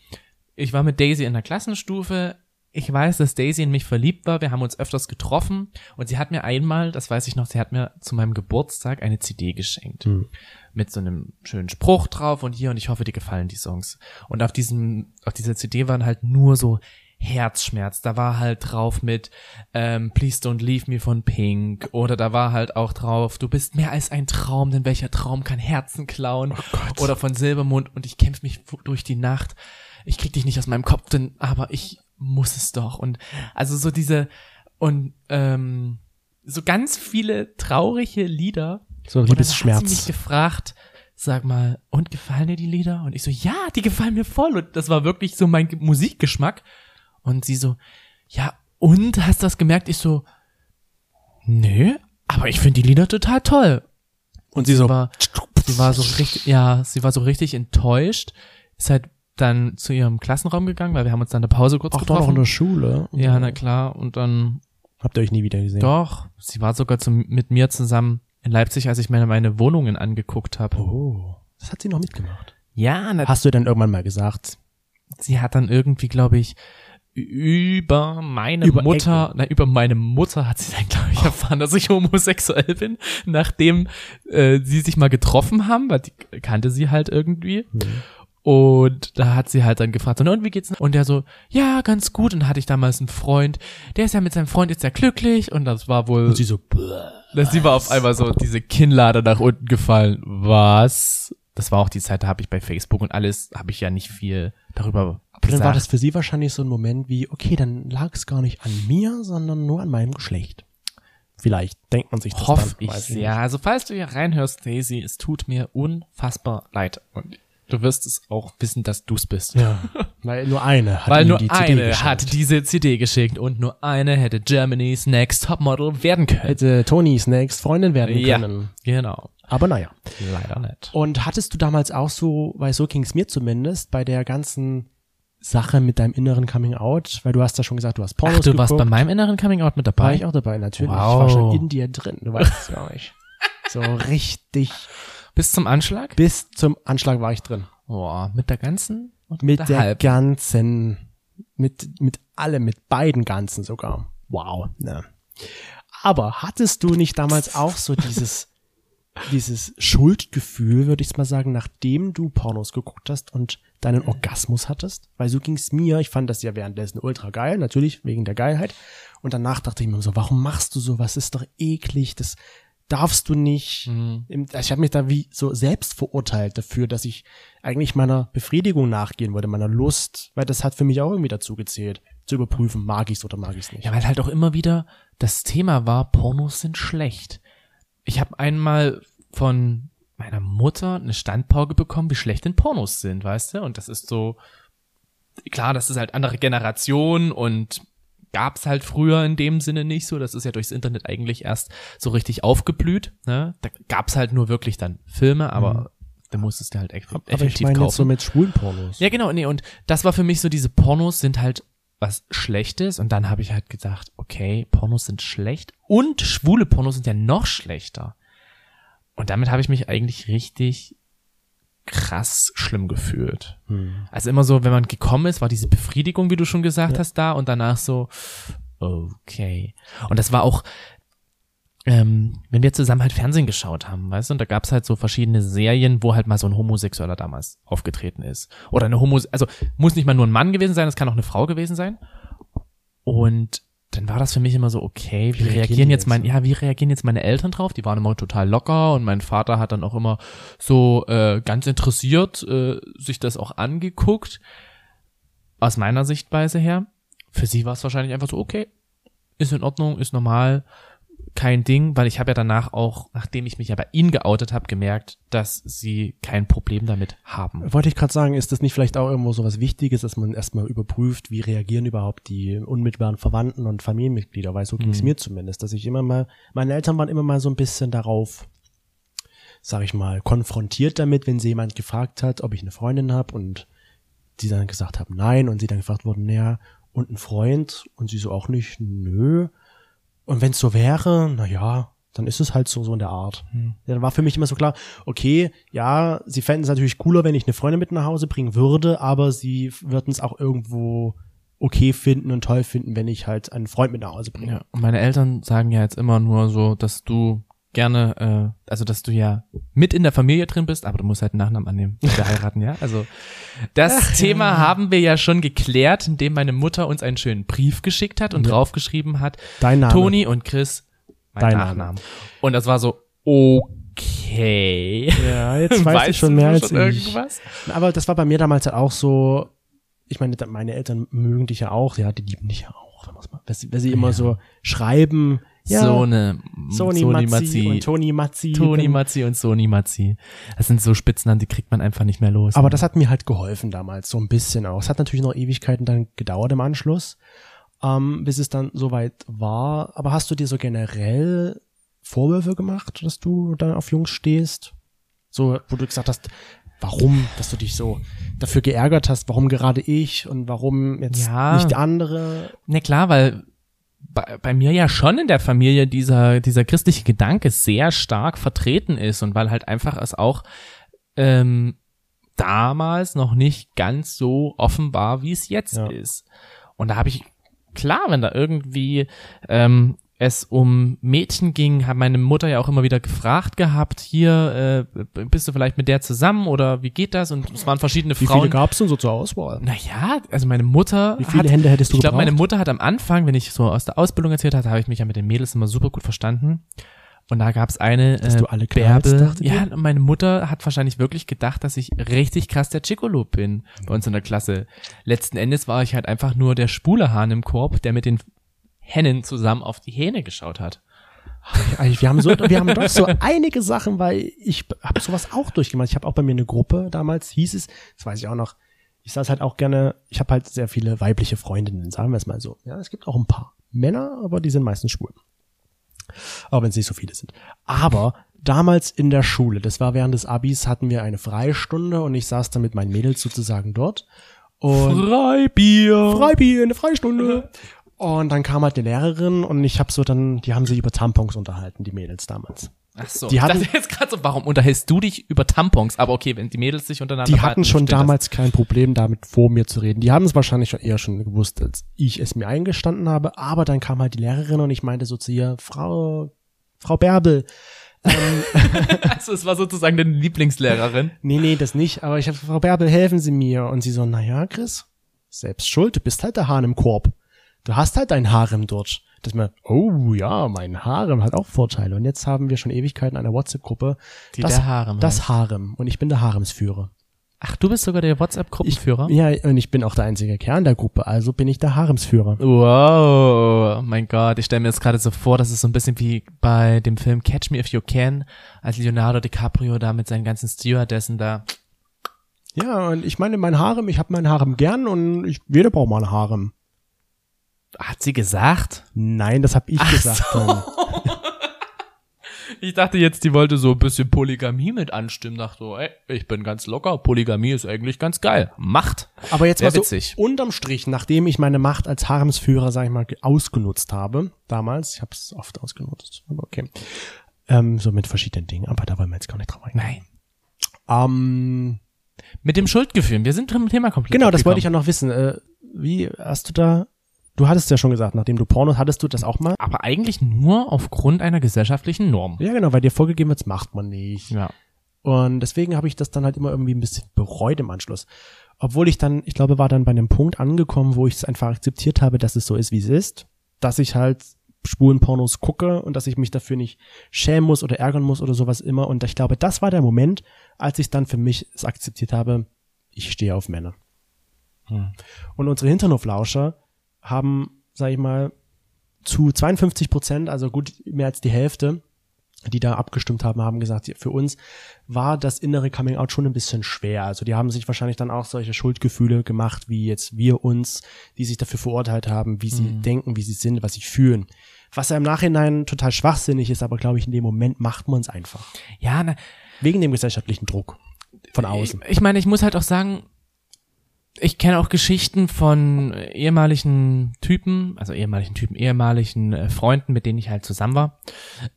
Ich war mit Daisy in der Klassenstufe. Ich weiß, dass Daisy in mich verliebt war. Wir haben uns öfters getroffen und sie hat mir einmal, das weiß ich noch, sie hat mir zu meinem Geburtstag eine CD geschenkt. Hm. Mit so einem schönen Spruch drauf und hier und ich hoffe, dir gefallen die Songs. Und auf diesem, auf dieser CD waren halt nur so Herzschmerz. Da war halt drauf mit ähm, Please Don't Leave Me von Pink oder da war halt auch drauf Du bist mehr als ein Traum, denn welcher Traum kann Herzen klauen? oder von Silbermond und ich kämpfe mich durch die Nacht. Ich krieg dich nicht aus meinem Kopf, denn aber ich muss es doch und also so diese und ähm, so ganz viele traurige Lieder. So Und dann hat sie mich Liebesschmerz. gefragt, sag mal, und gefallen dir die Lieder? Und ich so, ja, die gefallen mir voll. Und das war wirklich so mein Ge- Musikgeschmack. Und sie so, ja, und hast du das gemerkt? Ich so, nö, aber ich finde die Lieder total toll. Und sie so, war, sie war so richtig, ja, sie war so richtig enttäuscht. Ist halt dann zu ihrem Klassenraum gegangen, weil wir haben uns dann eine Pause kurz auch doch noch getroffen. in der Schule. ja, na klar. Und dann Habt ihr euch nie wieder gesehen? doch, sie war sogar zum, mit mir zusammen in Leipzig, als ich meine, meine Wohnungen angeguckt habe. Oh. Das hat sie noch mitgemacht. Ja, na, Hast du dann irgendwann mal gesagt? sie hat dann irgendwie, glaube ich, über meine Über Mutter, na, über meine Mutter hat sie dann, glaube ich, erfahren, dass ich homosexuell bin, nachdem äh, sie sich mal getroffen haben, weil die kannte sie halt irgendwie. Und da hat sie halt dann gefragt, so, "Na, und wie geht's? Und der so, ja, ganz gut. Und hatte ich damals einen Freund, der ist ja mit seinem Freund jetzt ja glücklich. Und das war wohl, Und sie so, dass sie war auf einmal so diese Kinnlade nach unten gefallen. Was? Das war auch die Zeit, da habe ich bei Facebook und alles, habe ich ja nicht viel darüber Aber dann war das für sie wahrscheinlich so ein Moment wie, okay, dann lag es gar nicht an mir, sondern nur an meinem Geschlecht. Vielleicht denkt man sich das Hoffe dann. ich sehr. Also falls du hier reinhörst, Daisy, es tut mir unfassbar leid. Und du wirst es auch wissen, dass du's bist. Ja, [LAUGHS] weil nur eine hat Weil nur die CD eine geschenkt. hat diese CD geschickt und nur eine hätte Germany's Next Topmodel werden können. hätte Tonys Next Freundin werden Ja. können. Genau. Aber naja. Leider nicht. Und hattest du damals auch so, weil so ging's mir zumindest, bei der ganzen Sache mit deinem inneren Coming Out, weil du hast ja schon gesagt, du hast Pornos Ach, du warst bei geguckt. meinem inneren Coming Out mit War dabei? ich auch dabei, natürlich. Wow. Ich war schon in dir drin, du weißt es gar nicht. So richtig. Bis zum Anschlag? Bis zum Anschlag war ich drin. Boah, mit der ganzen? Und Mit der der ganzen, mit, mit allem, mit beiden ganzen sogar. Wow. Ne. Aber hattest du nicht damals [LAUGHS] auch so dieses, dieses Schuldgefühl, würde ich mal sagen, nachdem du Pornos geguckt hast und deinen Orgasmus hattest? Weil so ging's mir. Ich fand das ja währenddessen ultra geil, natürlich wegen der Geilheit. Und danach dachte ich mir so, warum machst du so? Was ist doch eklig? Das darfst du nicht. Mhm. Also ich habe mich da wie so selbst verurteilt dafür, dass ich eigentlich meiner Befriedigung nachgehen wollte, meiner Lust, weil das hat für mich auch irgendwie dazu gezählt, zu überprüfen, mag ich's oder mag ich's nicht. Ja, weil halt auch immer wieder das Thema war, Pornos sind schlecht. Ich habe einmal von meiner Mutter eine Standpauke bekommen, wie schlecht denn Pornos sind, weißt du? Und das ist so, klar, das ist halt andere Generation und gab's halt früher in dem Sinne nicht so. Das ist ja durchs Internet eigentlich erst so richtig aufgeblüht. Ne? Da gab's halt nur wirklich dann Filme, aber da musstest du halt eff aber effektiv ich meine kaufen. jetzt so mit schwulen Pornos. Ja, genau, nee, und das war für mich so, diese Pornos sind halt was Schlechtes und dann habe ich halt gedacht, okay, Pornos sind schlecht und schwule Pornos sind ja noch schlechter. Und damit habe ich mich eigentlich richtig krass schlimm gefühlt. Hm. Also immer so, wenn man gekommen ist, war diese Befriedigung, wie du schon gesagt hast, da und danach so, okay. Und das war auch, ähm, wenn wir zusammen halt Fernsehen geschaut haben, weißt du, und da gab's halt so verschiedene Serien, wo halt mal so ein Homosexueller damals aufgetreten ist. Oder eine Homo, also muss nicht mal nur ein Mann gewesen sein, es kann auch eine Frau gewesen sein. Und dann war das für mich immer so, okay, wie, Wie reagieren reagieren jetzt jetzt, mein, ne? ja, wie reagieren jetzt meine Eltern drauf? Die waren immer total locker und mein Vater hat dann auch immer so äh, ganz interessiert äh, sich das auch angeguckt. Aus meiner Sichtweise her. Für sie war es wahrscheinlich einfach so, okay, ist in Ordnung, ist normal, kein Ding, weil ich habe ja danach auch, nachdem ich mich ja bei ihnen geoutet habe, gemerkt, dass sie kein Problem damit haben. Wollte ich gerade sagen, ist das nicht vielleicht auch irgendwo so was Wichtiges, dass man erstmal überprüft, wie reagieren überhaupt die unmittelbaren Verwandten und Familienmitglieder, weil so ging es Mhm. mir zumindest, dass ich immer mal, meine Eltern waren immer mal so ein bisschen darauf, sag ich mal, konfrontiert damit, wenn sie jemand gefragt hat, ob ich eine Freundin habe und die dann gesagt haben, nein, und sie dann gefragt wurden, naja, und ein Freund und sie so auch nicht, nö. Und wenn es so wäre, na ja, dann ist es halt so, so in der Art. Hm. Ja, dann war für mich immer so klar, okay, ja, sie fänden es natürlich cooler, wenn ich eine Freundin mit nach Hause bringen würde, aber sie würden es auch irgendwo okay finden und toll finden, wenn ich halt einen Freund mit nach Hause bringe. Ja, und meine Eltern sagen ja jetzt immer nur so, dass du gerne, äh, also dass du ja mit in der Familie drin bist, aber du musst halt einen Nachnamen annehmen, wir heiraten, ja. Also das Thema haben wir ja schon geklärt, indem meine Mutter uns einen schönen Brief geschickt hat und Ja. draufgeschrieben hat, Dein Name. Toni und Chris, mein Dein Nachnamen. Name. Und das war so, okay. Ja, jetzt [LAUGHS] weiß ich schon mehr als schon ich. irgendwas? Aber das war bei mir damals halt auch so, ich meine, meine Eltern mögen dich ja auch, ja, die lieben dich ja auch, wenn, mal, wenn sie immer Ja. so schreiben, ja, so eine Sony, Mazzi, und Toni Mazzi. Toni dann- Mazzi und Soni Mazzi. Das sind so Spitznamen, die kriegt man einfach nicht mehr los. Aber das hat mir halt geholfen damals, so ein bisschen auch. Es hat natürlich noch Ewigkeiten dann gedauert im Anschluss, ähm, bis es dann soweit war. Aber hast du dir so generell Vorwürfe gemacht, dass du dann auf Jungs stehst? So, wo du gesagt hast, warum, dass du dich so dafür geärgert hast, warum gerade ich und warum jetzt Ja. nicht andere? Na klar, weil bei, bei mir ja schon in der Familie dieser, dieser christliche Gedanke sehr stark vertreten ist und weil halt einfach es auch ähm, damals noch nicht ganz so offen war, wie es jetzt Ja. ist. Und da habe ich, klar, wenn da irgendwie ähm, es um Mädchen ging, hat meine Mutter ja auch immer wieder gefragt gehabt, hier, äh, bist du vielleicht mit der zusammen oder wie geht das? Und es waren verschiedene Wie Frauen. viele gab's denn so zur Auswahl? Naja, also meine Mutter. Wie viele hat, Hände hättest du Ich glaube, meine? Mutter hat am Anfang, wenn ich so aus der Ausbildung erzählt hatte, habe ich mich ja mit den Mädels immer super gut verstanden. Und da gab es eine Dass äh, du alle Bärbel. Ja, und meine Mutter hat wahrscheinlich wirklich gedacht, dass ich richtig krass der Chicolo bin bei uns in der Klasse. Letzten Endes war ich halt einfach nur der spule Hahn im Korb, der mit den Hennen zusammen auf die Hähne geschaut hat. Wir haben so, wir haben doch so einige Sachen, weil ich habe sowas auch durchgemacht. Ich habe auch bei mir eine Gruppe damals hieß es, das weiß ich auch noch. Ich saß halt auch gerne. Ich habe halt sehr viele weibliche Freundinnen, sagen wir es mal so. Ja, es gibt auch ein paar Männer, aber die sind meistens schwul. Auch wenn es nicht so viele sind. Aber damals in der Schule, das war während des Abis, hatten wir eine Freistunde und ich saß dann mit meinen Mädels sozusagen dort. Und Freibier. Freibier, eine Freistunde. Und dann kam halt eine Lehrerin und ich habe so dann, die haben sich über Tampons unterhalten, die Mädels damals. Ach so. Die hatten- dachte jetzt gerade so, warum unterhältst du dich über Tampons? Aber okay, wenn die Mädels sich untereinander Die hatten schon verstehe das. damals kein Problem damit, vor mir zu reden. Die haben es wahrscheinlich schon eher schon gewusst, als ich es mir eingestanden habe. Aber dann kam halt die Lehrerin und ich meinte so zu ihr, Frau, Frau Bärbel, ähm, [LAUGHS] Also es war sozusagen deine Lieblingslehrerin. nee, nee, das nicht. Aber ich habe, Frau Bärbel, helfen Sie mir. Und sie so, na ja, Chris, selbst schuld, du bist halt der Hahn im Korb. Du hast halt dein Harem dort. Das mir, oh ja, mein Harem hat auch Vorteile. Und jetzt haben wir schon Ewigkeiten eine WhatsApp-Gruppe. Die das, der Harem Das heißt. Harem. Und ich bin der Haremsführer. Ach, du bist sogar der WhatsApp-Gruppenführer? Ja, und ich bin auch der einzige Kern der Gruppe, also bin ich der Haremsführer. Wow, mein Gott, ich stelle mir jetzt gerade so vor, das ist so ein bisschen wie bei dem Film Catch Me If You Can, als Leonardo DiCaprio da mit seinen ganzen Stewardessen da. Ja, und ich meine, mein Harem, ich habe mein Harem gern und ich, jeder braucht mal ein Harem. Hat sie gesagt? Nein, das habe ich gesagt. dann. [LAUGHS] Ich dachte jetzt, die wollte so ein bisschen Polygamie mit anstimmen. Dachte so, ey, ich bin ganz locker, Polygamie ist eigentlich ganz geil. Macht. Aber jetzt Wär mal so witzig. unterm Strich, nachdem ich meine Macht als Haremsführer, sag ich mal, ge- ausgenutzt habe, damals, ich habe es oft ausgenutzt, aber okay, ähm, so mit verschiedenen Dingen, aber da wollen wir jetzt gar nicht drauf eingehen. Nein. Ähm, Mit dem Schuldgefühl. Wir sind im Thema komplett. genau, das wollte ich ja noch wissen. Äh, wie hast du da, du hattest ja schon gesagt, nachdem du Pornos hattest du das auch mal? Aber eigentlich nur aufgrund einer gesellschaftlichen Norm. Ja, genau, weil dir vorgegeben wird, das macht man nicht. Ja. Und deswegen habe ich das dann halt immer irgendwie ein bisschen bereut im Anschluss. Obwohl ich dann, ich glaube, war dann bei einem Punkt angekommen, wo ich es einfach akzeptiert habe, dass es so ist, wie es ist. Dass ich halt Spulenpornos gucke und dass ich mich dafür nicht schämen muss oder ärgern muss oder sowas immer. Und ich glaube, das war der Moment, als ich dann für mich es akzeptiert habe, ich stehe auf Männer. Hm. Und unsere Hinternhoflauscher haben, sag ich mal, zu 52 Prozent, also gut mehr als die Hälfte, die da abgestimmt haben, haben gesagt, für uns war das innere Coming Out schon ein bisschen schwer. Also die haben sich wahrscheinlich dann auch solche Schuldgefühle gemacht, wie jetzt wir uns, die sich dafür verurteilt haben, wie sie denken, wie sie sind, was sie fühlen. Was ja im Nachhinein total schwachsinnig ist, aber glaube ich, in dem Moment macht man es einfach. Ja, na, Wegen dem gesellschaftlichen Druck von außen. Ich, ich meine, ich muss halt auch sagen, ich kenne auch Geschichten von ehemaligen Typen, also ehemaligen Typen, ehemaligen äh, Freunden, mit denen ich halt zusammen war,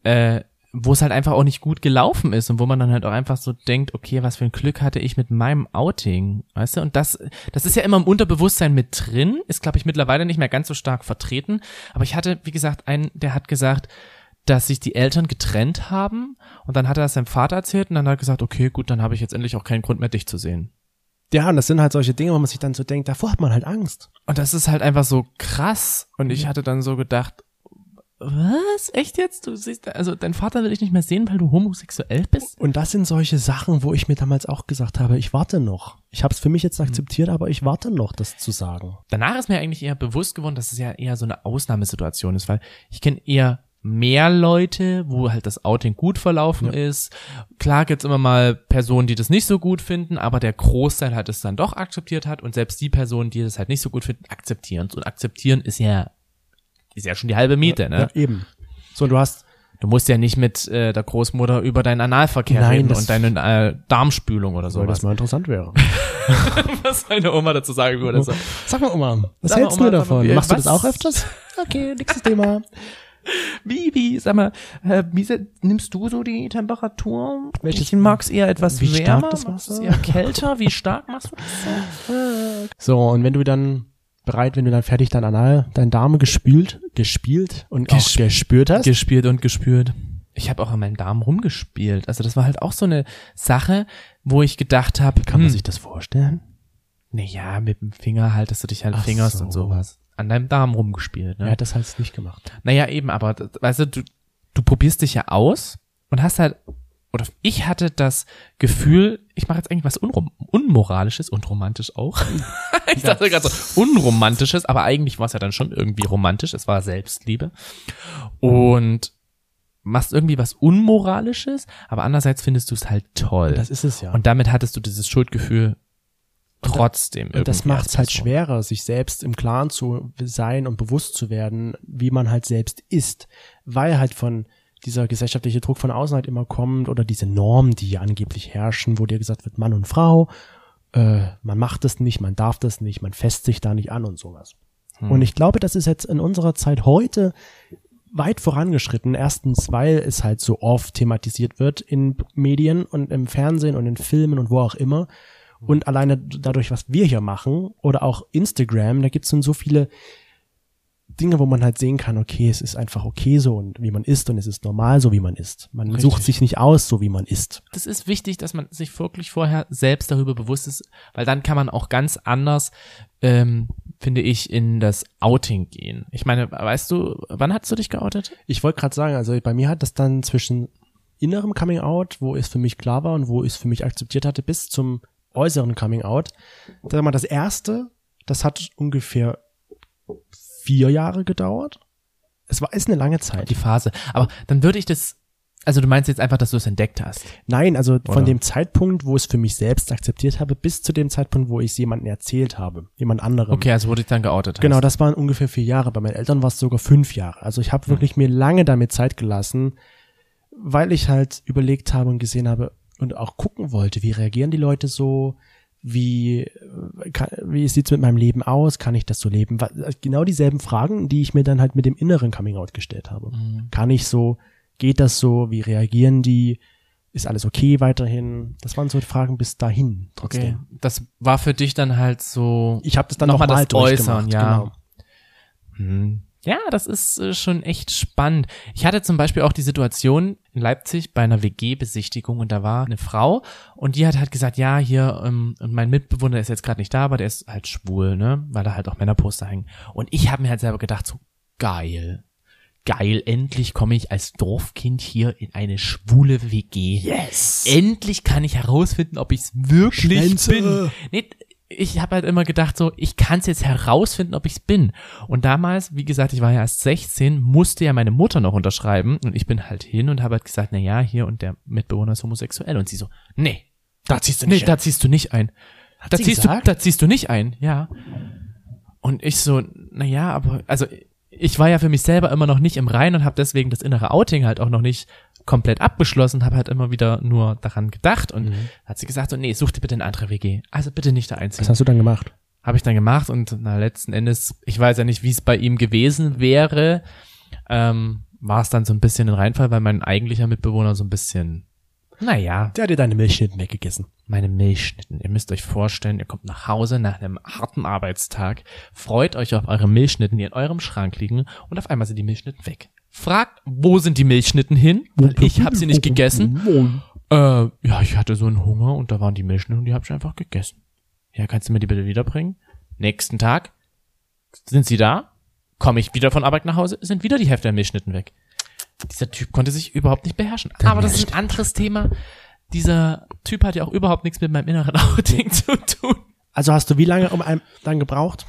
äh, wo es halt einfach auch nicht gut gelaufen ist und wo man dann halt auch einfach so denkt, okay, was für ein Glück hatte ich mit meinem Outing, weißt du? Und das, das ist ja immer im Unterbewusstsein mit drin, ist glaube ich mittlerweile nicht mehr ganz so stark vertreten. Aber ich hatte, wie gesagt, einen, der hat gesagt, dass sich die Eltern getrennt haben und dann hat er das seinem Vater erzählt und dann hat er gesagt, okay, gut, dann habe ich jetzt endlich auch keinen Grund mehr, dich zu sehen. Ja, und das sind halt solche Dinge, wo man sich dann so denkt, davor hat man halt Angst. Und das ist halt einfach so krass. Und ich hatte dann so gedacht, was? Echt jetzt? Du siehst, also dein Vater will ich nicht mehr sehen, weil du homosexuell bist? Und das sind solche Sachen, wo ich mir damals auch gesagt habe, ich warte noch. Ich habe es für mich jetzt akzeptiert, aber ich warte noch, das zu sagen. Danach ist mir eigentlich eher bewusst geworden, dass es ja eher so eine Ausnahmesituation ist, weil ich kenne eher mehr Leute, wo halt das Outing gut verlaufen ist. Klar gibt's immer mal Personen, die das nicht so gut finden, aber der Großteil hat es dann doch akzeptiert hat und selbst die Personen, die das halt nicht so gut finden, akzeptieren Und akzeptieren ist ja ist ja schon die halbe Miete, ne? Ja, eben. So, und du hast, Du musst ja nicht mit äh, der Großmutter über deinen Analverkehr Nein, reden und deine äh, Darmspülung oder weil das mal interessant wäre. [LAUGHS] Was meine Oma dazu sagen würde. So. Sag mal, Oma, was Sag mal, hältst du Oma, mal, davon? Machst du das auch öfters? Okay, nächstes Thema. [LAUGHS] Wie, wie, sag mal, äh, wie nimmst du so die Temperatur? Welches- ich mag's eher etwas wie stark wärmer, das mag's Wasser? eher kälter. Wie stark machst du das [LAUGHS] so? Und wenn du dann bereit, wenn du dann fertig dein Anal, dein Darm gespült, gespielt und auch Gesp- gespürt hast, Gespielt und gespürt. Ich habe auch an meinem Darm rumgespielt. Also das war halt auch so eine Sache, wo ich gedacht habe, kann man sich das vorstellen? naja, mit dem Finger haltest du dich halt Ach fingerst so. und sowas. An deinem Darm rumgespielt. Ne? Er hat das halt nicht gemacht. Naja, eben, aber weißt du, du, du probierst dich ja aus und hast halt, oder ich hatte das Gefühl, ich mache jetzt eigentlich was Unrom Unmoralisches und romantisch auch. [LAUGHS] ich dachte gerade so, Unromantisches, aber eigentlich war es ja dann schon irgendwie romantisch, es war Selbstliebe. Und machst irgendwie was Unmoralisches, aber andererseits findest du es halt toll. Das ist es ja. und damit hattest du dieses Schuldgefühl trotzdem. Und das macht es halt schwerer, sich selbst im Klaren zu sein und bewusst zu werden, wie man halt selbst ist, weil halt von dieser gesellschaftliche Druck von außen halt immer kommt oder diese Normen, die ja angeblich herrschen, wo dir gesagt wird, Mann und Frau, äh, man macht das nicht, man darf das nicht, man fässt sich da nicht an und sowas. Und ich glaube, das ist jetzt in unserer Zeit heute weit vorangeschritten. Erstens, weil es halt so oft thematisiert wird in Medien und im Fernsehen und in Filmen und wo auch immer. Und alleine dadurch, was wir hier machen oder auch Instagram, da gibt's dann so viele Dinge, wo man halt sehen kann, okay, es ist einfach okay so und wie man ist und es ist normal so, wie man ist. Man Richtig. sucht sich nicht aus, so wie man ist. das ist wichtig, dass man sich wirklich vorher selbst darüber bewusst ist, weil dann kann man auch ganz anders, ähm, finde ich, in das Outing gehen. Ich meine, weißt du, wann hast du dich geoutet? Ich wollte gerade sagen, also bei mir hat das dann zwischen innerem Coming Out, wo es für mich klar war und wo ich es für mich akzeptiert hatte, bis zum äußeren Coming Out. Sag mal, das erste, das hat ungefähr vier Jahre gedauert. Es war ist eine lange Zeit. Die Phase. Aber dann würde ich das, also du meinst jetzt einfach, dass du es entdeckt hast. Nein, also Oder? von dem Zeitpunkt, wo ich es für mich selbst akzeptiert habe, bis zu dem Zeitpunkt, wo ich es jemandem erzählt habe, jemand anderem. Okay, also wo du dich dann geoutet hast. Genau, das waren ungefähr vier Jahre. Bei meinen Eltern war es sogar fünf Jahre. Also ich Hm. habe wirklich mir lange damit Zeit gelassen, weil ich halt überlegt habe und gesehen habe und auch gucken wollte, wie reagieren die Leute so, wie, äh, kann, wie sieht's mit meinem Leben aus, kann ich das so leben? Wa- Genau dieselben Fragen, die ich mir dann halt mit dem inneren Coming Out gestellt habe. Mhm. Kann ich so, geht das so, wie reagieren die? Ist alles okay weiterhin? Das waren so Fragen bis dahin trotzdem. Okay. Das war für dich dann halt so. Ich habe das dann Nochmal nochmal das Äußern, ja. Genau. Hm. Ja, das ist äh, schon echt spannend. Ich hatte zum Beispiel auch die Situation in Leipzig bei einer WG-Besichtigung und da war eine Frau und die hat halt gesagt, ja, hier, ähm, und mein Mitbewohner ist jetzt gerade nicht da, aber der ist halt schwul, ne, weil da halt auch Männerposter hängen. Und ich habe mir halt selber gedacht, so geil, geil, endlich komme ich als Dorfkind hier in eine schwule WG. Yes! Endlich kann ich herausfinden, ob ich es wirklich Schwänze. bin. Nee, ich habe halt immer gedacht, so, ich kann es jetzt herausfinden, ob ich es bin. Und damals, wie gesagt, ich war ja erst 16, musste ja meine Mutter noch unterschreiben. Und ich bin halt hin und habe halt gesagt, na ja, hier und der Mitbewohner ist homosexuell. Und sie so, nee, Da ziehst du nee, nicht. da ziehst du nicht ein. Da sie ziehst, du, da ziehst du nicht ein, ja. Und ich so, na ja, aber, also, ich war ja für mich selber immer noch nicht im Rein und habe deswegen das innere Outing halt auch noch nicht komplett abgeschlossen, habe halt immer wieder nur daran gedacht und Mhm. hat sie gesagt so, nee, such dir bitte eine andere WG. Also bitte nicht da einziehen. Was hast du dann gemacht? Habe ich dann gemacht und na, letzten Endes, ich weiß ja nicht, wie es bei ihm gewesen wäre, ähm, war es dann so ein bisschen ein Reinfall, weil mein eigentlicher Mitbewohner so ein bisschen, naja, Der hat dir deine Milchschnitten weggegessen. Meine Milchschnitten. Ihr müsst euch vorstellen, ihr kommt nach Hause nach einem harten Arbeitstag, freut euch auf eure Milchschnitten, die in eurem Schrank liegen und auf einmal sind die Milchschnitten weg. Fragt, wo sind die Milchschnitten hin? Weil ich habe sie nicht gegessen. Äh, ja, ich hatte so einen Hunger und da waren die Milchschnitten und die habe ich einfach gegessen. Ja, kannst du mir die bitte wiederbringen? Nächsten Tag sind sie da, komme ich wieder von Arbeit nach Hause, sind wieder die Hälfte der Milchschnitten weg. Dieser Typ konnte sich überhaupt nicht beherrschen. Aber das ist ein anderes Thema. Dieser Typ hat ja auch überhaupt nichts mit meinem inneren [LAUGHS] Outing zu tun. Also hast du wie lange um ein, dann gebraucht?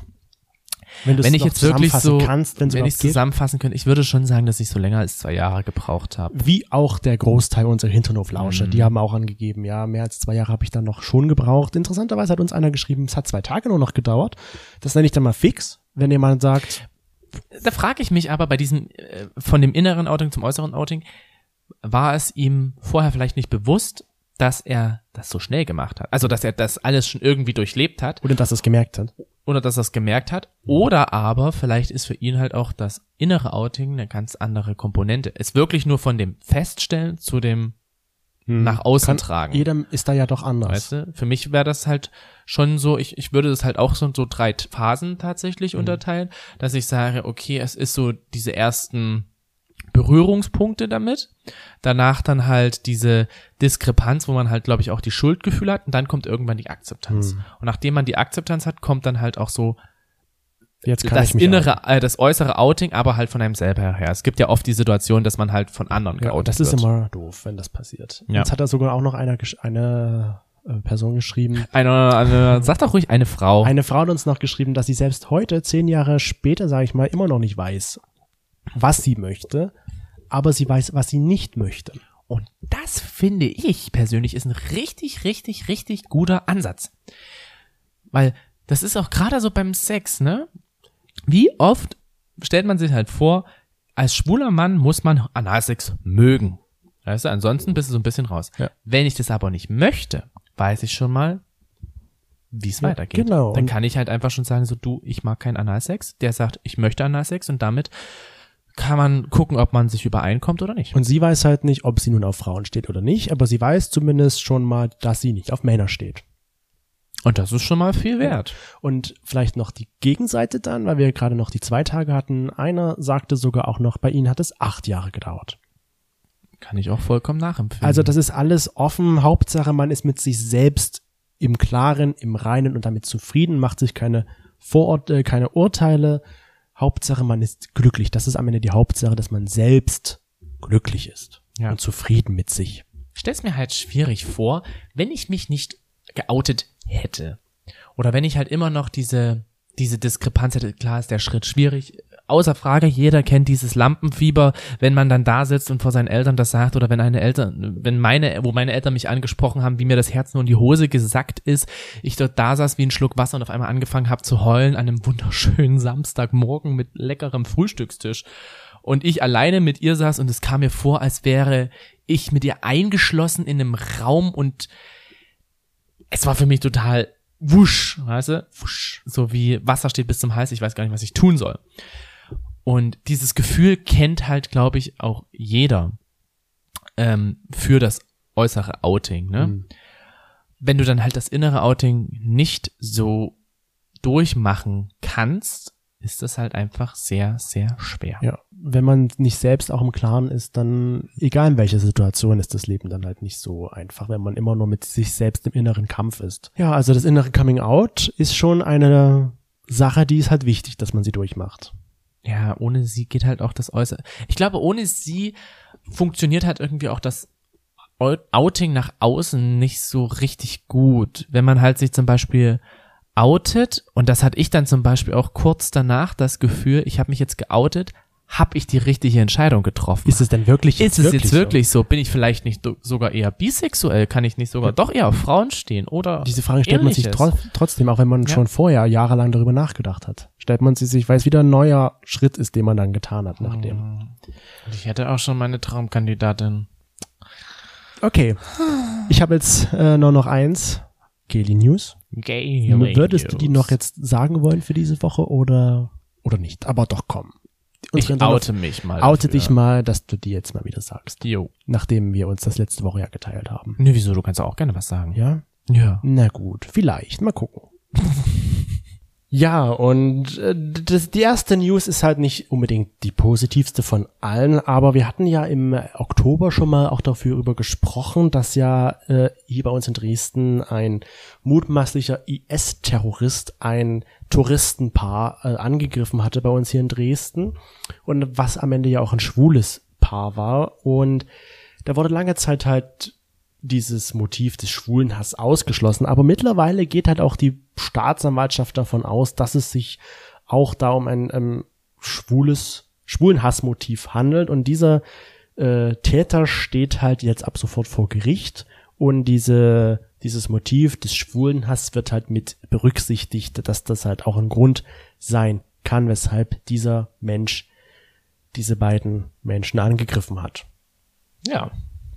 Wenn, Wenn ich jetzt wirklich zusammenfassen so, kannst, wenn ich zusammenfassen könnte, ich würde schon sagen, dass ich so länger als zwei Jahre gebraucht habe. Wie auch der Großteil unserer Hinterhoflauscher. Mhm. Die haben auch angegeben, ja, mehr als zwei Jahre habe ich dann noch schon gebraucht. Interessanterweise hat uns einer geschrieben, es hat zwei Tage nur noch gedauert. Das nenne ich dann mal fix, wenn jemand sagt, Da frage ich mich aber bei diesem, äh, von dem inneren Outing zum äußeren Outing, war es ihm vorher vielleicht nicht bewusst, dass er das so schnell gemacht hat? Also, dass er das alles schon irgendwie durchlebt hat oder dass er es gemerkt hat. oder dass er es gemerkt hat. Oder aber vielleicht ist für ihn halt auch das innere Outing eine ganz andere Komponente. Es wirklich nur von dem Feststellen zu dem nach außen Kann, tragen. Jedem ist da ja doch anders. Weißt du, für mich wäre das halt schon so, ich, ich würde das halt auch so, so drei Phasen tatsächlich unterteilen, dass ich sage, okay, es ist so diese ersten Berührungspunkte damit, danach dann halt diese Diskrepanz, wo man halt, glaube ich, auch die Schuldgefühle hat und dann kommt irgendwann die Akzeptanz. Hm. Und nachdem man die Akzeptanz hat, kommt dann halt auch so Jetzt kann das ich mich innere, äh, das äußere Outing, aber halt von einem selber her. Es gibt ja oft die Situation, dass man halt von anderen Ja, geoutet und das ist wird. immer doof, wenn das passiert. Ja. Jetzt hat er sogar auch noch einer, eine äh, Person geschrieben. eine, eine, sag doch ruhig eine Frau. Eine Frau hat uns noch geschrieben, dass sie selbst heute, zehn Jahre später, sage ich mal, immer noch nicht weiß, was sie möchte, aber sie weiß, was sie nicht möchte. Und das finde ich persönlich ist ein richtig, richtig, richtig guter Ansatz. Weil das ist auch gerade so beim Sex, ne? Wie oft stellt man sich halt vor, als schwuler Mann muss man Analsex mögen. Weißt du, ansonsten bist du so ein bisschen raus. Ja. Wenn ich das aber nicht möchte, weiß ich schon mal, wie es Ja, weitergeht. genau. Dann kann ich halt einfach schon sagen, so du, ich mag keinen Analsex. Der sagt, ich möchte Analsex und damit kann man gucken, ob man sich übereinkommt oder nicht. Und sie weiß halt nicht, ob sie nun auf Frauen steht oder nicht, aber sie weiß zumindest schon mal, dass sie nicht auf Männer steht. Und das ist schon mal viel wert. Und vielleicht noch die Gegenseite dann, weil wir gerade noch die zwei Tage hatten. Einer sagte sogar auch noch, bei ihnen hat es acht Jahre gedauert. Kann ich auch vollkommen nachempfinden. Also das ist alles offen. Hauptsache, man ist mit sich selbst im Klaren, im Reinen und damit zufrieden, macht sich keine Vorurteile, keine Urteile. Hauptsache, man ist glücklich. Das ist am Ende die Hauptsache, dass man selbst glücklich ist Ja. und zufrieden mit sich. ich stell's mir halt schwierig vor, wenn ich mich nicht geoutet hätte. Oder wenn ich halt immer noch diese, diese Diskrepanz hätte. Klar ist der Schritt schwierig. Außer Frage, jeder kennt dieses Lampenfieber, wenn man dann da sitzt und vor seinen Eltern das sagt oder wenn eine Eltern, wenn meine, wo meine Eltern mich angesprochen haben, wie mir das Herz nur in die Hose gesackt ist, ich dort da saß wie ein Schluck Wasser und auf einmal angefangen habe zu heulen an einem wunderschönen Samstagmorgen mit leckerem Frühstückstisch und ich alleine mit ihr saß und es kam mir vor, als wäre ich mit ihr eingeschlossen in einem Raum und es war für mich total wusch, weißt du? Wusch. So wie Wasser steht bis zum Hals, ich weiß gar nicht, was ich tun soll. Und dieses Gefühl kennt halt, glaube ich, auch jeder ähm, für das äußere Outing, ne? Mhm. Wenn du dann halt das innere Outing nicht so durchmachen kannst, ist das halt einfach sehr, sehr schwer. Ja, wenn man nicht selbst auch im Klaren ist, dann, egal in welcher Situation, ist das Leben dann halt nicht so einfach, wenn man immer nur mit sich selbst im inneren Kampf ist. Ja, also das innere Coming Out ist schon eine Sache, die ist halt wichtig, dass man sie durchmacht. Ja, ohne sie geht halt auch das Äußere. Ich glaube, ohne sie funktioniert halt irgendwie auch das Outing nach außen nicht so richtig gut. Wenn man halt sich zum Beispiel outet, und das hatte ich dann zum Beispiel auch kurz danach das Gefühl, ich habe mich jetzt geoutet, habe ich die richtige Entscheidung getroffen. Ist es denn wirklich Ist es jetzt wirklich so? Bin ich vielleicht nicht sogar eher bisexuell? Kann ich nicht sogar doch eher auf Frauen stehen? Oder so? Diese Frage stellt man sich ähnliches? tro trotzdem, auch wenn man Ja. schon vorher jahrelang darüber nachgedacht hat. Stellt man sie sich, weil es wieder ein neuer Schritt ist, den man dann getan hat nachdem. Hm. Ich hätte auch schon meine Traumkandidatin. Okay, ich habe jetzt äh, nur noch eins. Geli News. Gay. Würdest du die noch jetzt sagen wollen für diese Woche oder oder nicht? Aber doch komm. Ich oute mich mal. Oute dafür. dich mal, dass du die jetzt mal wieder sagst. Jo. Nachdem wir uns das letzte Woche ja geteilt haben. Ne, wieso? Du kannst auch gerne was sagen. Ja? Ja. Na gut, vielleicht. Mal gucken. [LAUGHS] ja, und äh, das, die erste News ist halt nicht unbedingt die positivste von allen, aber wir hatten ja im Oktober schon mal auch darüber gesprochen, dass ja äh, hier bei uns in Dresden ein mutmaßlicher IS-Terrorist ein Touristenpaar äh, angegriffen hatte bei uns hier in Dresden und was am Ende ja auch ein schwules Paar war. Und da wurde lange Zeit halt dieses Motiv des Schwulenhass ausgeschlossen. Aber mittlerweile geht halt auch die Staatsanwaltschaft davon aus, dass es sich auch da um ein ähm, schwules Schwulenhassmotiv handelt. Und dieser äh, Täter steht halt jetzt ab sofort vor Gericht. Und diese, dieses Motiv des Schwulenhass wird halt mit berücksichtigt, dass das halt auch ein Grund sein kann, weshalb dieser Mensch diese beiden Menschen angegriffen hat. Ja.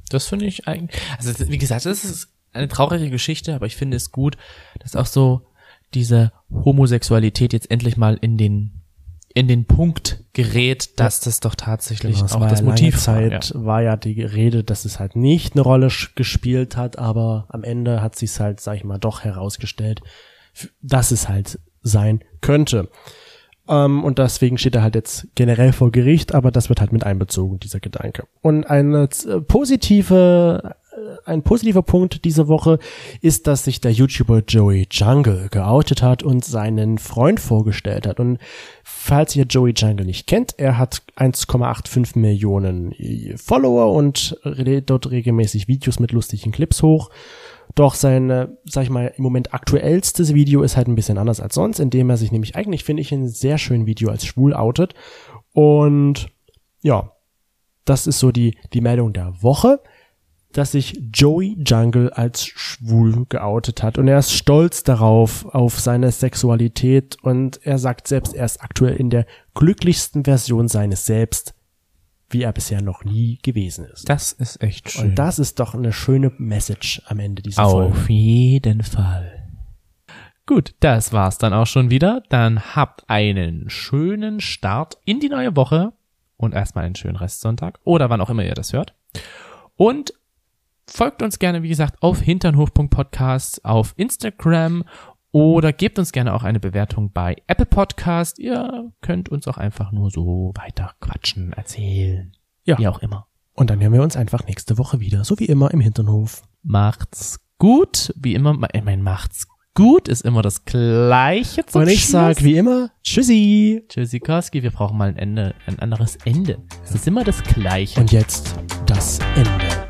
Das finde ich eigentlich. Also, wie gesagt, das ist eine traurige Geschichte, aber ich finde es gut, dass auch so diese Homosexualität jetzt endlich mal in den in den Punkt gerät, dass das doch tatsächlich Genau, es auch das ja Motiv Zeit war. Ja. war ja die Rede, dass es halt nicht eine Rolle gespielt hat, aber am Ende hat sich halt, sag ich mal, doch herausgestellt, dass es halt sein könnte. Ähm, und deswegen steht er halt jetzt generell vor Gericht, aber das wird halt mit einbezogen, dieser Gedanke. Und eine äh, positive, ein positiver Punkt diese Woche ist, dass sich der YouTuber Joey Jungle geoutet hat und seinen Freund vorgestellt hat. Und falls ihr Joey Jungle nicht kennt, er hat 1,85 Millionen äh, Follower und lädt dort regelmäßig Videos mit lustigen Clips hoch. Doch sein, äh, sag ich mal, im Moment aktuellstes Video ist halt ein bisschen anders als sonst, indem er sich nämlich eigentlich, finde ich, in einem sehr schönen Video als schwul outet. Und ja, das ist so die, die Meldung der Woche, dass sich Joey Jungle als schwul geoutet hat. Und er ist stolz darauf, auf seine Sexualität. Und er sagt selbst, er ist aktuell in der glücklichsten Version seines Selbst, wie er bisher noch nie gewesen ist. Das ist echt schön. Und das ist doch eine schöne Message am Ende dieser Folge. Auf jeden Fall. Gut, das war's dann auch schon wieder. Dann habt einen schönen Start in die neue Woche und erstmal einen schönen Restsonntag oder wann auch immer ihr das hört. Und folgt uns gerne, wie gesagt, auf hinternhof.podcast auf Instagram oder gebt uns gerne auch eine Bewertung bei Apple Podcast. Ihr könnt uns auch einfach nur so weiter quatschen, erzählen. Ja. Wie auch immer. Und dann hören wir uns einfach nächste Woche wieder, so wie immer im Hinternhof. Macht's gut. Wie immer, ich mein, macht's gut ist immer das Gleiche zum Und ich Schluss. sag wie immer, tschüssi. Tschüssikowski, wir brauchen mal ein Ende, ein anderes Ende. Es ist immer das Gleiche. Und jetzt das Ende.